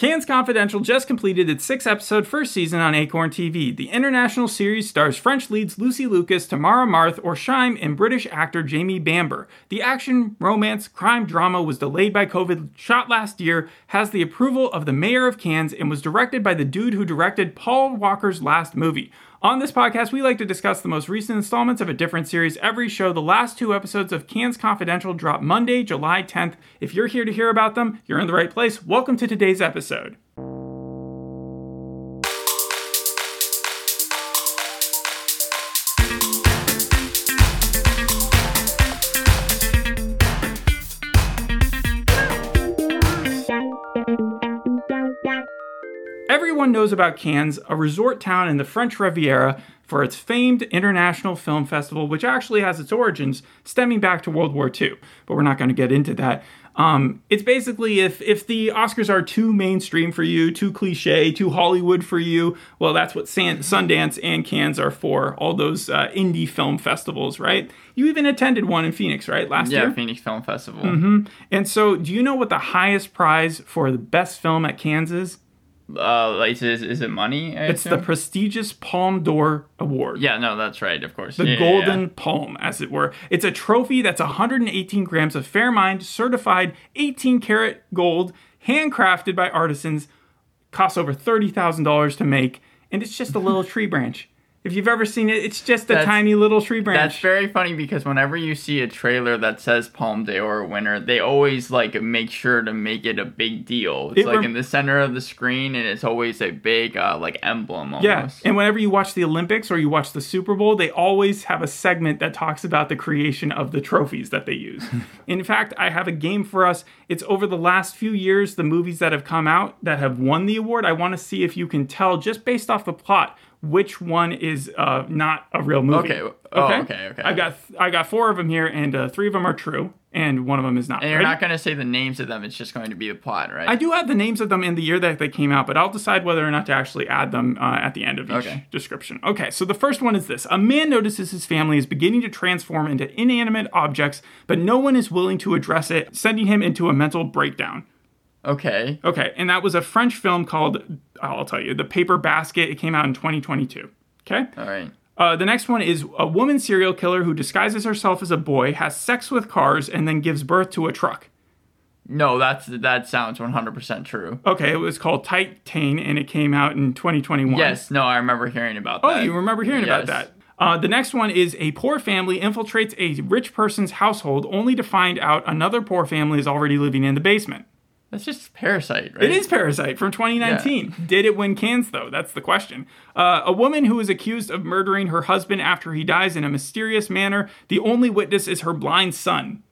Cannes Confidential just completed its six episode first season on Acorn TV. The international series stars French leads Lucie Lucas, Tamara Marthe, Orsheim, and British actor Jamie Bamber. The action, romance, crime drama was delayed by COVID, shot last year, has the approval of the mayor of Cannes, and was directed by the dude who directed Paul Walker's last movie. On this podcast, we like to discuss the most recent installments of a different series every show. The last two episodes of Cannes Confidential drop Monday, July 10th. If you're here to hear about them, you're in the right place. Welcome to today's episode. Everyone knows about Cannes, a resort town in the French Riviera, for its famed International Film Festival, which actually has its origins stemming back to World War II. But we're not going to get into that. Um, it's basically if if the Oscars are too mainstream for you, too cliche, too Hollywood for you, well, that's what San- Sundance and Cannes are for. All those uh, indie film festivals, right? You even attended one in Phoenix, right, last Yeah, year. Yeah, Phoenix Film Festival. Mm-hmm. And so, do you know what the highest prize for the best film at Cannes is? Uh, is, is it money? I It's the prestigious Palme d'Or Award. yeah, no, that's right, of course. The yeah, Golden yeah. Palm, as it were. It's a trophy that's 118 grams of Fairmined certified 18 karat gold, handcrafted by artisans, costs over $30,000 to make, and it's just a little tree branch. If you've ever seen it, it's just a That's- tiny little tree branch. That's very funny because whenever you see a trailer that says Palme d'Or winner, they always like make sure to make it a big deal. It's It like rem- in the center of the screen, and it's always a big uh, like emblem. Almost. Yeah, and whenever you watch the Olympics or you watch the Super Bowl, they always have a segment that talks about the creation of the trophies that they use. In fact, I have a game for us. It's over the last few years, the movies that have come out that have won the award. I want to see if you can tell just based off the plot which one is uh, not a real movie. Okay. Oh, okay, okay. I've got I got four of them here, and uh, three of them are true, and one of them is not. and you're not gonna say the names of them. It's just going to be a plot, right? I do have the names of them in the year that they came out, but I'll decide whether or not to actually add them uh, at the end of each Okay. description. Okay, so the first one is this A man notices his family is beginning to transform into inanimate objects, but no one is willing to address it, sending him into a mental breakdown. Okay. Okay, and that was a French film called, I'll tell you, The Paper Basket. It came out in 2022. Okay? All right. Uh, the next one is a woman serial killer who disguises herself as a boy, has sex with cars, and then gives birth to a truck. No, that's that sounds 100% true. Okay, it was called Titane, and it came out in 2021. Yes. No, I remember hearing about that. Oh, you remember hearing about that. Uh, the next one is a poor family infiltrates a rich person's household only to find out another poor family is already living in the basement. That's just Parasite, right? It is Parasite from 2019. Did it win Cannes, though? That's the question. Uh, a woman who is accused of murdering her husband after he dies in a mysterious manner. The only witness is her blind son.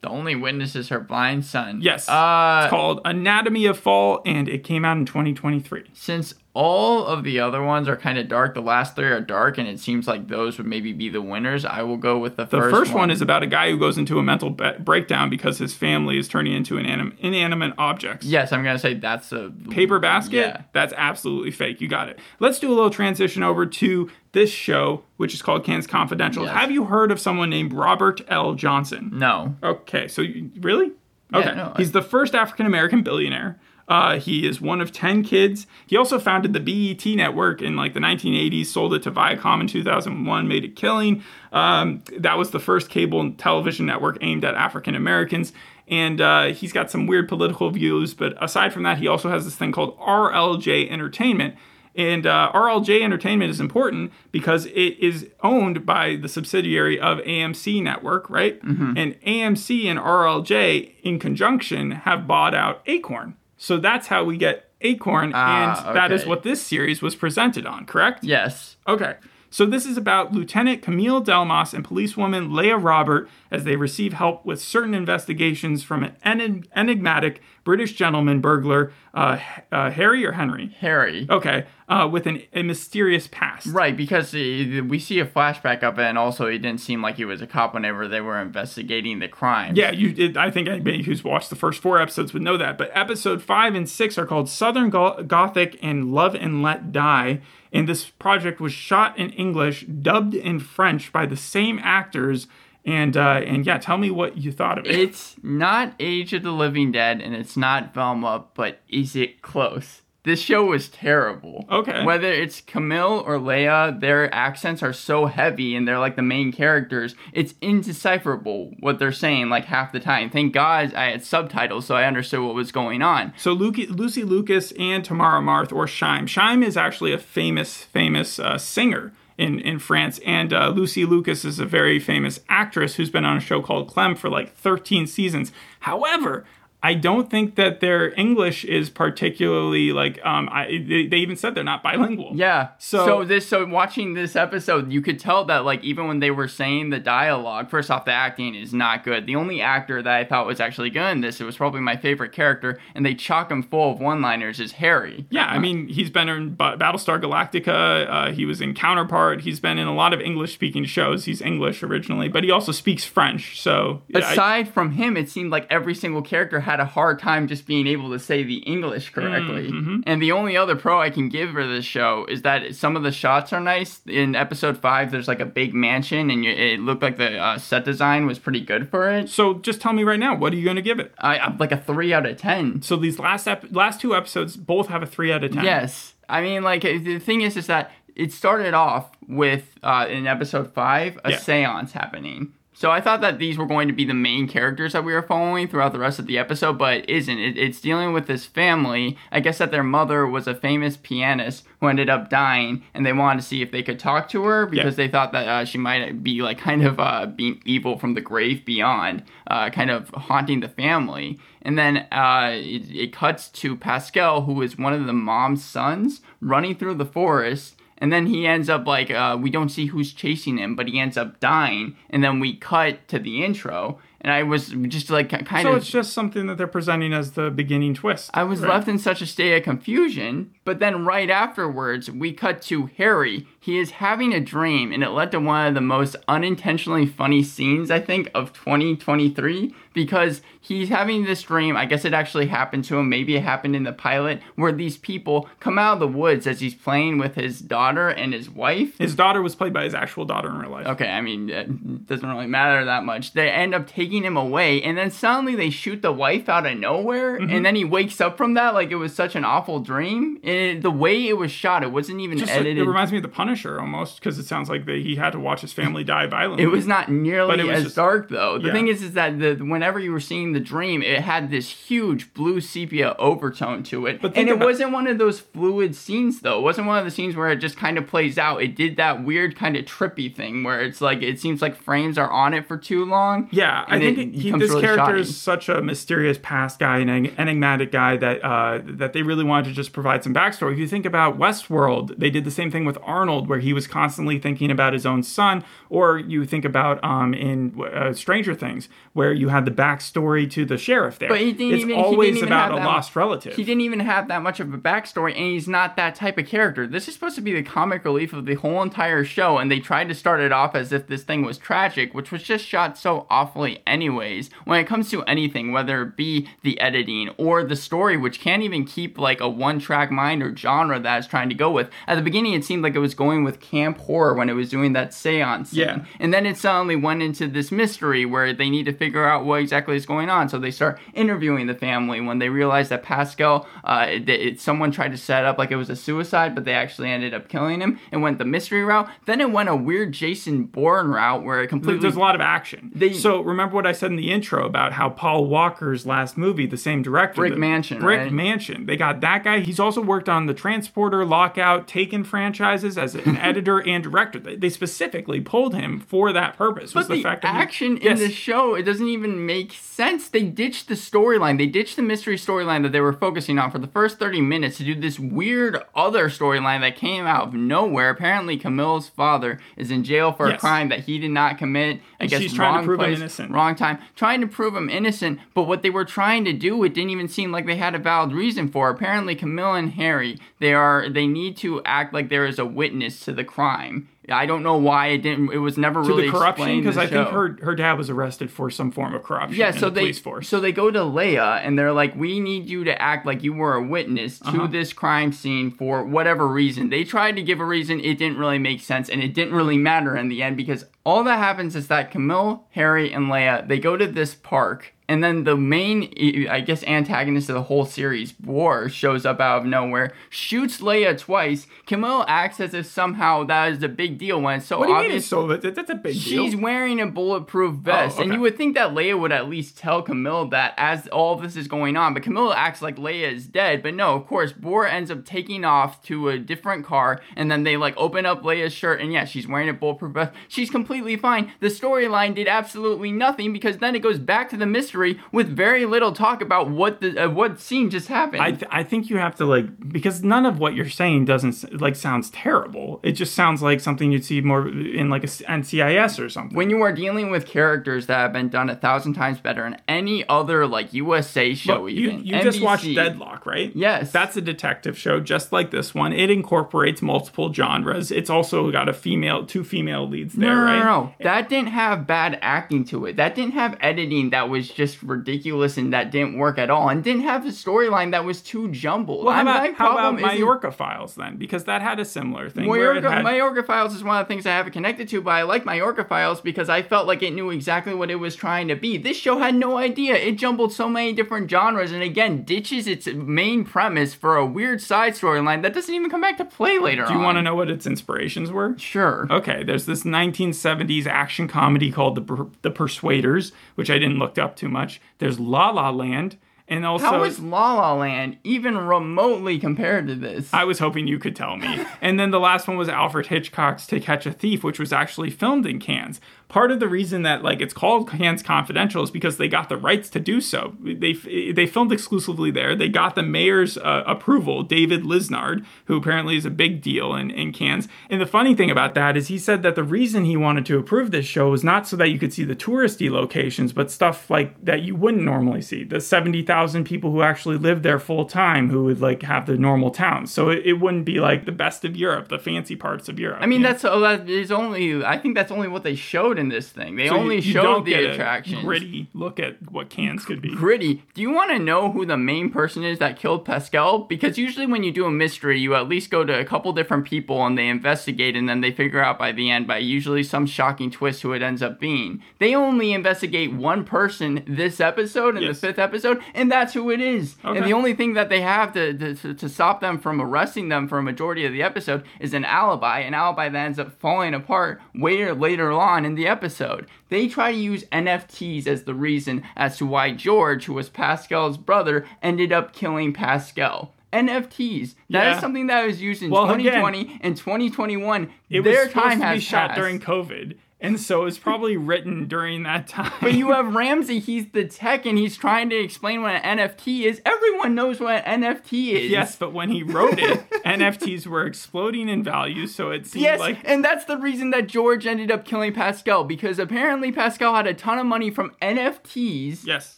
The only witness is her blind son. Yes. Uh, it's called Anatomy of Fall, and it came out in 2023. since all of the other ones are kind of dark, the last three are dark, and it seems like those would maybe be the winners. I will go with the, The first, one. is about a guy who goes into a mental be- breakdown because his family is turning into inan- inanimate objects. Yes, I'm gonna say that's a Paper basket? Yeah. That's absolutely fake. You got it. Let's do a little transition over to this show, which is called Cannes Confidential. Yes. Have you heard of someone named Robert L. Johnson? No. Okay, so you, really? Okay. no, I- He's the first African American billionaire. Uh, he is one of 10 kids. He also founded the BET network in like the 1980s, sold it to Viacom in 2001, made a killing. Um, that was the first cable television network aimed at African Americans. And uh, he's got some weird political views, but aside from that, he also has this thing called RLJ Entertainment. And uh, RLJ Entertainment is important because it is owned by the subsidiary of AMC Network, right? And AMC and RLJ, in conjunction, have bought out Acorn. So that's how we get Acorn, Ah, and that is okay. what this series was presented on, correct? Yes. Okay. So this is about Lieutenant Camille Delmas and policewoman Leah Robert as they receive help with certain investigations from an enig- enigmatic British gentleman burglar, uh, uh, Harry or Henry? Harry. Okay, uh, with an, a mysterious past. Right, because we see a flashback of it, and also it didn't seem like he was a cop whenever they were investigating the crime. Yeah, you. It, I think anybody who's watched the first four episodes would know that. But episode five and six are called Southern Go- Gothic and Love and Let Die. And this project was shot in English, dubbed in French by the same actors, And uh, and yeah, tell me what you thought of it. It's not Age of the Living Dead and it's not Velma, but is it close? This show was terrible. Okay. Whether it's Camille or Leia, their accents are so heavy and they're like the main characters. It's indecipherable what they're saying like half the time. Thank God I had subtitles so I understood what was going on. So Lucie, Lucie Lucas and Tamara Marthe, or Shy'm. Shy'm is actually a famous, famous uh, singer in, in France, and uh, Lucie Lucas is a very famous actress who's been on a show called Clem for like 13 seasons. However, I don't think that their English is particularly like um I they, they even said they're not bilingual. Yeah. So- So, this so watching this episode, you could tell that like even when they were saying the dialogue, first off the acting is not good. The only actor that I thought was actually good in this, it was probably my favorite character, and they chock him full of one-liners is Harry. Yeah, I mean, he's been in B- Battlestar Galactica. Uh, he was in Counterpart. He's been in a lot of English-speaking shows. He's English originally, but he also speaks French. So yeah, I- Aside from him, it seemed like every single character had a hard time just being able to say the English correctly. Mm-hmm. And the only other pro I can give for this show is that some of the shots are nice. In episode five, there's like a big mansion, and you, it looked like the uh, set design was pretty good for it. so just tell me right now, what are you going to give it? I, I'm like a three out of ten. So these last ep- last two episodes both have a three out of ten. Yes, I mean, like the thing is, is that it started off with uh, in episode five a Yeah. séance happening. So I thought that these were going to be the main characters that we were following throughout the rest of the episode, but it isn't. It, it's dealing with this family. I guess that their mother was a famous pianist who ended up dying, and they wanted to see if they could talk to her because Yeah. they thought that uh, she might be like kind of uh, being evil from the grave beyond, uh, kind of haunting the family. And then uh, it, it cuts to Pascal, who is one of the mom's sons, running through the forest. And then he ends up like, uh, we don't see who's chasing him, but he ends up dying. And then we cut to the intro. And I was just like, kind So of. So it's just something that they're presenting as the beginning twist. I was right? left in such a state of confusion, but then right afterwards, we cut to Harry. He is having a dream, and it led to one of the most unintentionally funny scenes, I think, of 2023 because he's having this dream. I guess it actually happened to him. Maybe it happened in the pilot where these people come out of the woods as he's playing with his daughter and his wife. His daughter was played by his actual daughter in real life. Okay, I mean, it doesn't really matter that much. They end up taking him away, and then suddenly they shoot the wife out of nowhere, Mm-hmm. and then he wakes up from that like it was such an awful dream. And it- the way it was shot, it wasn't even Just edited. it reminds me of the Punisher almost because it sounds like they, he had to watch his family die violently. It was not nearly But it was as just- dark though. The yeah. thing is, is that the whenever you were seeing the dream, it had this huge blue sepia overtone to it, But and it about- wasn't one of those fluid scenes though. It wasn't one of the scenes where it just kind of plays out. It did that weird kind of trippy thing where it's like it seems like frames are on it for too long. Yeah, I think it he, this really character shoddy. is such a mysterious past guy and en- enigmatic guy that uh, that they really wanted to just provide some backstory. If you think about Westworld, they did the same thing with Arnold, where he was constantly thinking about his own son. Or you think about um, in uh, Stranger Things, where you had the backstory to the sheriff there. But he didn't it's even- always didn't even about have a lost relative. He didn't even have that much of a backstory, and he's not that type of character. This is supposed to be the comic relief of the whole entire show, and they tried to start it off as if this thing was tragic, which was just shot so awfully, anyways. When it comes to anything, whether it be the editing or the story, which can't even keep like a one track mind or genre that it's trying to go with. At the beginning, it seemed like it was going with camp horror when it was doing that seance. scene. Yeah. And then it suddenly went into this mystery where they need to figure out what exactly is going on. So they start interviewing the family when they realize that Pascal, uh, it, it- someone tried to set up like it was a suicide, but they actually ended up killing him and went the mystery route. Then it went a weird Jason Bourne route where it completely. There's a lot of action. They- so remember what I said in the intro about how Paul Walker's last movie, the same director, Brick the- Mansion, Brick right? Mansion. They got that guy. He's also worked on the Transporter, Lockout, Taken franchises as an editor and director. They, they specifically pulled him for that purpose. Was But the, fact that he- action Yes. in the show, it doesn't even make sense. They ditched the storyline. They ditched the mystery storyline that they were focusing on for the first 30 minutes to do this weird other storyline that came out of nowhere. Apparently, Camille's father is in jail for a crime that he did not commit. I And guess she's trying to prove him place, innocent. Wrong time. Trying to prove him innocent, but what they were trying to do, it didn't even seem like they had a valid reason for. Apparently, Camille and Harry, they are they need to act like there is a witness to the crime. I don't know why it didn't. It was never to really the corruption because I think her her dad was arrested for some form of corruption Yeah, in so the they police force. so they go to Leia and they're like, "We need you to act like you were a witness to Uh-huh. this crime scene for whatever reason." They tried to give a reason, it didn't really make sense, and it didn't really matter in the end because all that happens is that Camille, Harry, and Leia they go to this park. And then the main, I guess, antagonist of the whole series, War, shows up out of nowhere, shoots Leia twice. Camille acts as if somehow that is a big deal when it's so what do you obvious. mean it's so that, that's a big She's deal? wearing a bulletproof oh, vest, and okay. you would think that Leia would at least tell Camille that as all this is going on. But Camille acts like Leia is dead. But no, of course, Boar ends up taking off to a different car, and then they like open up Leia's shirt, and yeah, she's wearing a bulletproof vest. She's completely fine. The storyline did absolutely nothing because then it goes back to the mystery with very little talk about what the uh, what scene just happened. I, th- I think you have to like because none of what you're saying doesn't like sounds terrible. It just sounds like something you'd see more in like a NCIS or something. when you are dealing with characters that have been done a thousand times better in any other like USA show, Look, you, even you just watched Deadlock, right? Yes. That's a detective show just like this one. It incorporates multiple genres. It's also got a female, two female leads there, no, no, right? no, no. That didn't have bad acting to it. That didn't have editing that was just ridiculous and that didn't work at all, and didn't have a storyline that was too jumbled. Well, how about, how about Majorca Files then? Because that had a similar thing. Majorca, had- Majorca Files is one of the things I haven't connected to, but I like Majorca Files because I felt like it knew exactly what it was trying to be. This show had no idea. It jumbled so many different genres and again ditches its main premise for a weird side storyline that doesn't even come back to play later Do you want to know what its inspirations were? Sure. Okay, there's this 1970s action comedy called The, Per- the Persuaders, which I didn't look up too much. There's La La Land, and also How is La La Land even remotely compared to this? I was hoping you could tell me. and then the last one was Alfred Hitchcock's To Catch a Thief, which was actually filmed in Cannes. Part of the reason that like it's called Cannes Confidential is because they got the rights to do so. They they filmed exclusively there. They got the mayor's uh, approval, David Lisnard, who apparently is a big deal in, in Cannes. And the funny thing about that is he said that the reason he wanted to approve this show was not so that you could see the touristy locations, but stuff like that you wouldn't normally see. The 70,000 people who actually live there full time who would like have the normal towns. So it, it wouldn't be like the best of Europe, the fancy parts of Europe. I mean, know? that's oh, that is only. I think that's only what they showed in this thing. They So only you showed don't the attractions. Gritty look at what Cannes could be. Gritty. Do you want to know who the main person is that killed Pascal? Because usually when you do a mystery, you at least go to a couple different people and they investigate, and then they figure out by the end by usually some shocking twist who it ends up being. They only investigate one person this episode in Yes. the fifth episode, and that's who it is. Okay. And the only thing that they have to, to, to, to stop them from arresting them for a majority of the episode is an alibi, an alibi that ends up falling apart way later on in the episode. They try to use NFTs as the reason as to why George, who was Pascal's brother, ended up killing Pascal. NFTs. That is Yeah. something that was used in Well, again, 2020 and 2021. It Their was supposed time to has be shot passed. during COVID. And so it's probably written during that time. But you have Ramsey, he's the tech and he's trying to explain what an NFT is. Everyone knows what an NFT is. Yes, but when he wrote it, NFTs were exploding in value, so it seemed Yes, like and that's the reason that George ended up killing Pascal because apparently Pascal had a ton of money from NFTs. Yes.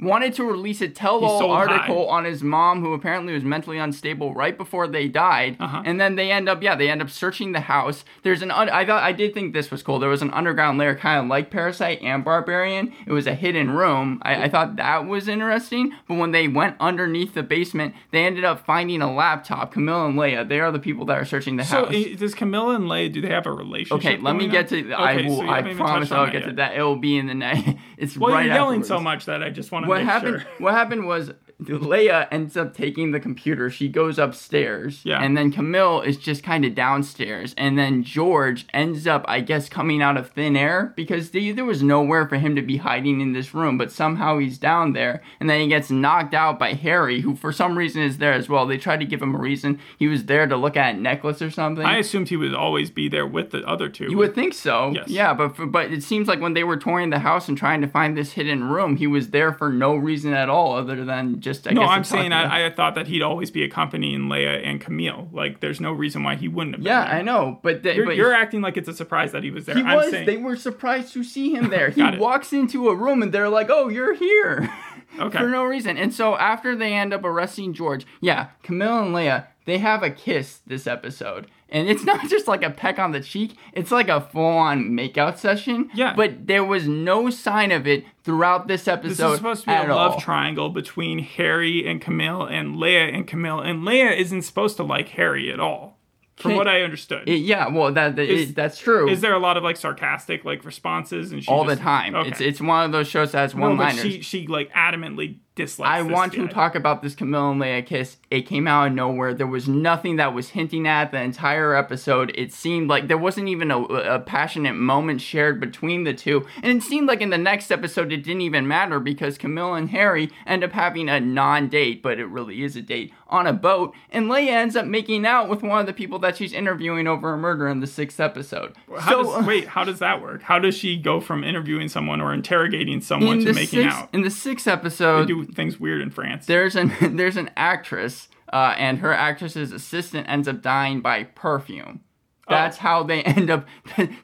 Wanted to release a tell-all article on his mom, who apparently was mentally unstable right before they died. Uh-huh. And then they end up, yeah, they end up searching the house. There's an, un- I thought, I did think this was cool. There was an underground layer, kind of like Parasite and Barbarian. It was a hidden room. I, I thought that was interesting. But when they went underneath the basement, they ended up finding a laptop. Camille and Leia, they are the people that are searching the So house. i- does Camilla and Leia do they have a relationship? Okay, let me get on? to. I Okay, will. so I promise I'll get to that. It will be in the night. It's Well, right you're yelling afterwards. so much that I just want to What happened? sure. What happened was Leia ends up taking the computer. She goes upstairs, Yeah. and then Camille is just kind of downstairs, and then George ends up, I guess, coming out of thin air because the, there was nowhere for him to be hiding in this room, but somehow he's down there, and then he gets knocked out by Harry, who for some reason is there as well. They tried to give him a reason. He was there to look at a necklace or something. I assumed he would always be there with the other two. You would think so. Yes. Yeah, but for, but it seems like when they were touring the house and trying to find this hidden room, he was there for no reason at all other than just I no. I'm saying. I, I thought that he'd always be accompanying Leia and Camille. Like, there's no reason why he wouldn't have been Yeah, there. I know, but they, You're, but you're acting like it's a surprise that he was there. he I'm was. saying, They were surprised to see him there. he it. walks into a room and they're like, "Oh, you're here," Okay. for no reason. And so after they end up arresting George, yeah, Camille and Leia they have a kiss this episode. And it's not just like a peck on the cheek, it's like a full on makeout session. Yeah. But there was no sign of it throughout this episode. This is supposed to be a love all. triangle between Harry and Camille and Leia and Camille, and Leia isn't supposed to like Harry at all, from what I understood. It- yeah, well, that, that Is- it- that's true. is there a lot of like sarcastic like responses and she all just- the time. Okay. It's it's one of those shows that has no, one liners. she she like adamantly dislikes. I want to talk about this Camille and Leia kiss. It came out of nowhere. There was nothing that was hinting at the entire episode. It seemed like there wasn't even a, a passionate moment shared between the two. And it seemed like in the next episode it didn't even matter because Camille and Harry end up having a non date, but it really is a date, on a boat. And Leia ends up making out with one of the people that she's interviewing over a murder in the sixth episode. How So- does, wait, how does that work? How does she go from interviewing someone or interrogating someone in to making sixth, out? in the sixth episode, do things weird in France. there's an there's an actress uh, and her actress's assistant ends up dying by perfume. That's how they end up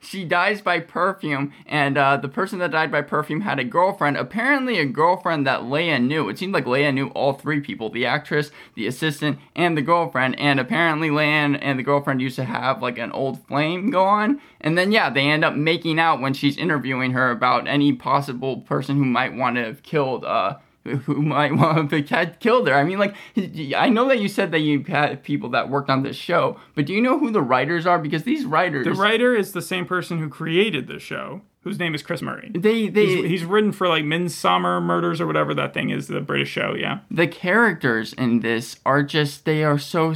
she dies by perfume and uh, the person that died by perfume had a girlfriend apparently a girlfriend that leia knew. It seemed like leia knew all three people the actress the assistant and the girlfriend and apparently leia and the girlfriend used to have like an old flame go on. And then yeah they end up making out when she's interviewing her about any possible person who might want to have killed uh, who might want to have killed her. I mean, like, I know that you said that you had people that worked on this show, but do you know who the writers are? Because these writers, the writer is the same person who created the show, whose name is Chris Murray. they, they, He's, he's written for like Midsomer Murders or whatever that thing is, the British show. Yeah. the characters in this are just they are so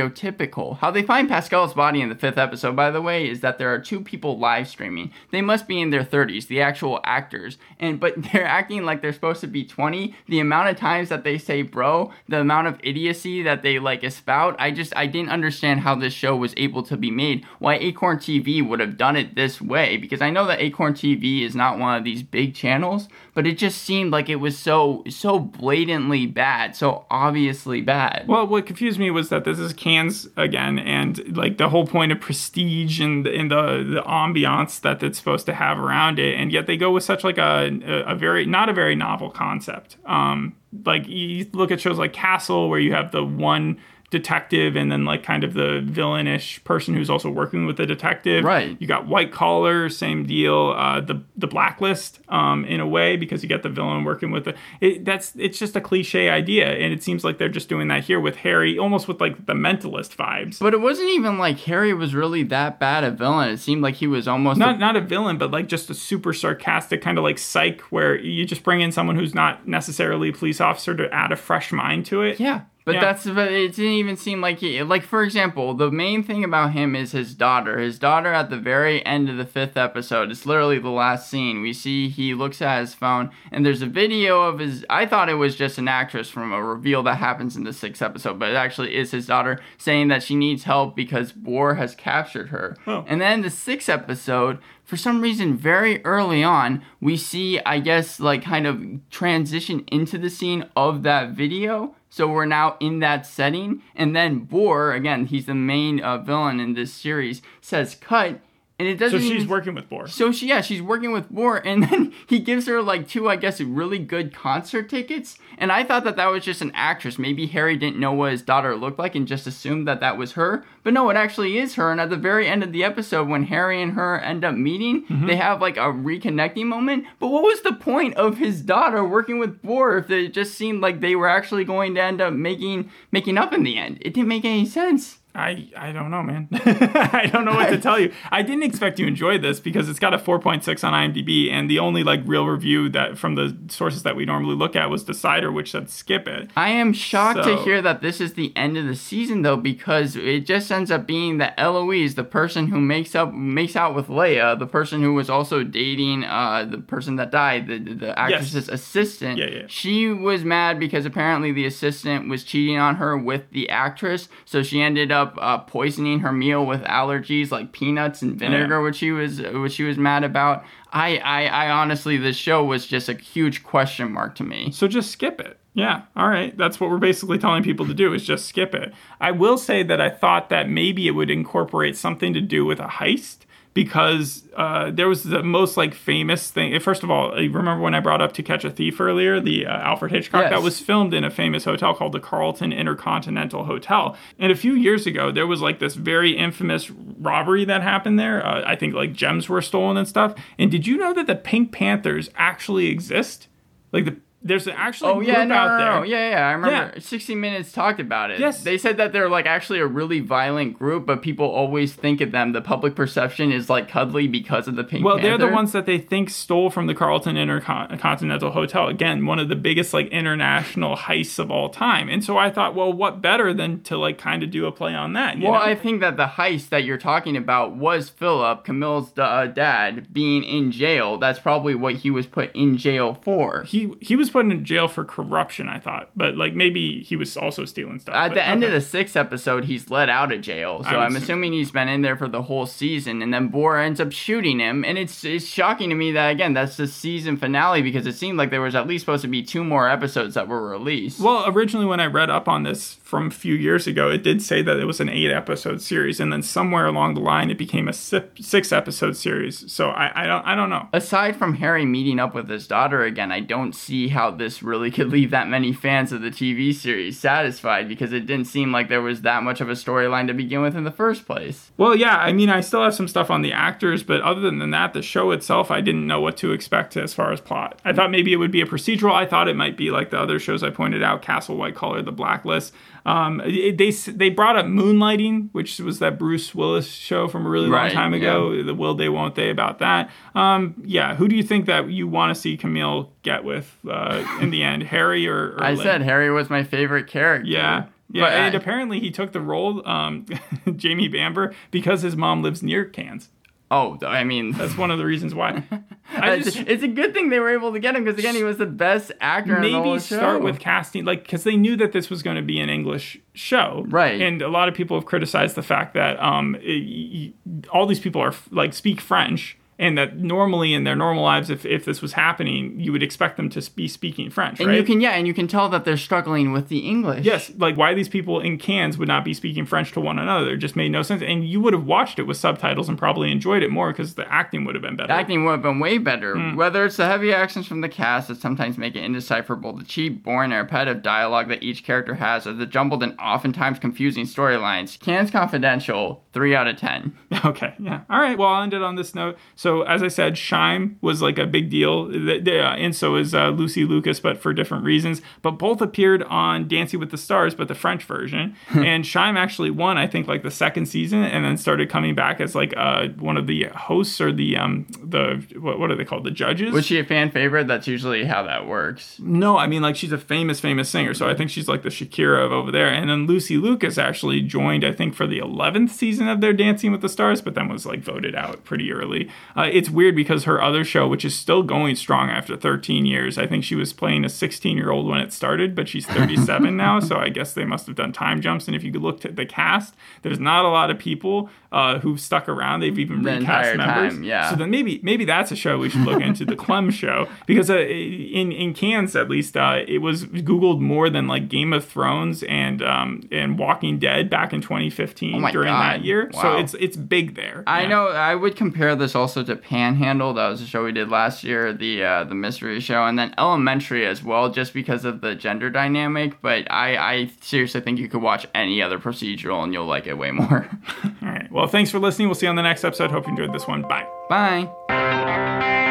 stereotypical. How they find Pascal's body in the fifth episode, by the way, is that there are two people live streaming. They must be in their 30s, the actual actors, and but they're acting like they're supposed to be 20. The amount of times that they say bro, the amount of idiocy that they like espout, I just I didn't understand how this show was able to be made. Why Acorn TV would have done it this way because I know that Acorn TV is not one of these big channels, but it just seemed like it was so so blatantly bad, so obviously bad. Well, what confused me was that this is Cannes again, and like the whole point of prestige and in the the ambiance that it's supposed to have around it, and yet they go with such like a a, a very not a very novel concept. Um, like you look at shows like Castle, where you have the one detective and then like kind of the villainish person who's also working with the detective. Right. You got White Collar, same deal. Uh, the the Blacklist, um, in a way, because you get the villain working with the. It, that's it's just a cliche idea, and it seems like they're just doing that here with Harry, almost with like the Mentalist vibes. But it wasn't even like Harry was really that bad a villain. It seemed like he was almost Not a- not a villain, but like just a super sarcastic kind of like psych, where you just bring in someone who's not necessarily a police officer to add a fresh mind to it. Yeah, but Yeah. that's but it didn't even seem like he like for example, the main thing about him is his daughter. His daughter at the very end of the fifth episode. It's literally the last scene. We see he looks at his phone and there's a video of his I thought it was just an actress from a reveal that happens in the sixth episode, but it actually is his daughter saying that she needs help because Boar has captured her. Oh. And then the sixth episode, for some reason, very early on, we see, I guess, like kind of transition into the scene of that video. So we're now in that setting. And then Boar, again, he's the main uh, villain in this series, says cut. And it doesn't. So she's even- working with Boar. so she, yeah, she's working with Boar, and then he gives her like two, I guess, really good concert tickets. And I thought that that was just an actress. Maybe Harry didn't know what his daughter looked like and just assumed that that was her. But no, it actually is her. And at the very end of the episode, when Harry and her end up meeting, Mm-hmm. they have like a reconnecting moment. But what was the point of his daughter working with Boar if it just seemed like they were actually going to end up making making up in the end? It didn't make any sense. I, I don't know, man. I don't know what to tell you. I didn't expect you enjoy this because it's got a 4.6 on IMDb, and the only like real review that from the sources that we normally look at was Decider, which said skip it. I am shocked to hear that this is the end of the season though, because it just ends up being that Eloise, the person who makes up makes out with Leia, the person who was also dating uh, the person that died, the the actress's assistant. Yeah, yeah. She was mad because apparently the assistant was cheating on her with the actress, so she ended up uh, poisoning her meal with allergies like peanuts and vinegar, Yeah. which she was which she was mad about. I, I I honestly, this show was just a huge question mark to me. So just skip it. Yeah, all right. That's what we're basically telling people to do is just skip it. I will say that I thought that maybe it would incorporate something to do with a heist because uh, there was the most like famous thing. First of all, you remember when I brought up To Catch a Thief earlier, the uh, Alfred Hitchcock Yes. that was filmed in a famous hotel called the Carlton Intercontinental Hotel. And a few years ago, there was like this very infamous robbery that happened there. Uh, I think like gems were stolen and stuff. And did you know that the Pink Panthers actually exist? Like the there's actually Oh a yeah, group no, out no, there. no, yeah, yeah. I remember Yeah. 60 Minutes talked about it. Yes. they said that they're like actually a really violent group, but people always think of them. The public perception is like cuddly because of the Pink Well, they're the ones that they think stole from the Carlton Intercontinental Hotel. Again, one of the biggest like international heists of all time. And so I thought, well, what better than to like kind of do a play on that? Well, know? I think that the heist that you're talking about was Philip, Camille's uh, dad, being in jail. That's probably what he was put in jail for. he he was put in jail for corruption. I thought, but like maybe he was also stealing stuff. At but, the end of the sixth episode, he's let out of jail. So I'm s- assuming he's been in there for the whole season, and then Boar ends up shooting him. And it's it's shocking to me that again that's the season finale because it seemed like there was at least supposed to be two more episodes that were released. Well, originally when I read up on this from a few years ago, it did say that it was an eight episode series, and then somewhere along the line it became a six episode series. So I, I don't I don't know. Aside from Harry meeting up with his daughter again, I don't see how this really could leave that many fans of the TV series satisfied because it didn't seem like there was that much of a storyline to begin with in the first place. Well, yeah, I mean, I still have some stuff on the actors, but other than that, the show itself, I didn't know what to expect as far as plot. I thought maybe it would be a procedural. I thought it might be like the other shows I pointed out, Castle White Collar, The Blacklist. Um, it- they they brought up Moonlighting, which was that Bruce Willis show from a really long Right, time ago. The will they, won't they about that. Um, yeah, who do you think that you want to see Camille get with uh, in the end, Harry or? or I Lynn? said Harry was my favorite character. Yeah. Yeah, But and I- apparently he took the role, um, Jamie Bamber, because his mom lives near Cannes. Oh, I mean, That's one of the reasons why. Just it's a good thing they were able to get him because again, he was the best actor in the whole maybe start with casting, like, because they knew that this was going to be an English show, Right. And a lot of people have criticized the fact that um, it- all these people are like speak French. And that normally in their normal lives, if, if this was happening, you would expect them to be speaking French, and right? you can yeah, and you can tell that they're struggling with the English. Yes, like why these people in Cannes would not be speaking French to one another it just made no sense. And you would have watched it with subtitles and probably enjoyed it more because the acting would have been better. The acting would have been way better. Hmm. Whether it's the heavy accents from the cast that sometimes make it indecipherable, the cheap, boring, or repetitive dialogue that each character has, or the jumbled and oftentimes confusing storylines. Cannes Confidential, 3 out of 10. Okay, yeah. All right. Well, I'll end it on this note. So, as I said, Shy'm was like a big deal, uh, and so is uh, Lucie Lucas, but for different reasons. But both appeared on Dancing with the Stars, but the French version. and Shy'm actually won, I think, like the second season, and then started coming back as like uh, one of the hosts or the um the what, what are they called the judges? Was she a fan favorite? That's usually how that works. No, I mean like she's a famous, famous singer, so I think she's like the Shakira of over there. And then Lucy Lucas actually joined, I think, for the eleventh season of their Dancing with the Stars, but then was like voted out pretty early. Uh, it's weird because her other show, which is still going strong after 13 years, I think she was playing a 16 year old when it started, but she's 37 now, so I guess they must have done time jumps. And if you could look at the cast, there's not a lot of people uh, who've stuck around. They've even The recast members. time, yeah. So then maybe maybe that's a show we should look into, the Clem show, because uh, in in Cannes at least uh, it was googled more than like Game of Thrones and um, and Walking Dead back in 2015 Oh during God. that year. So it's it's big there. I Yeah. know. I would compare this also to Panhandle. That was a show we did last year, the uh, the mystery show, and then Elementary as well, just because of the gender dynamic. But I, I seriously think you could watch any other procedural and you'll like it way more. All right. Well, thanks for listening. We'll see you on the next episode. Hope you enjoyed this one. Bye. Bye.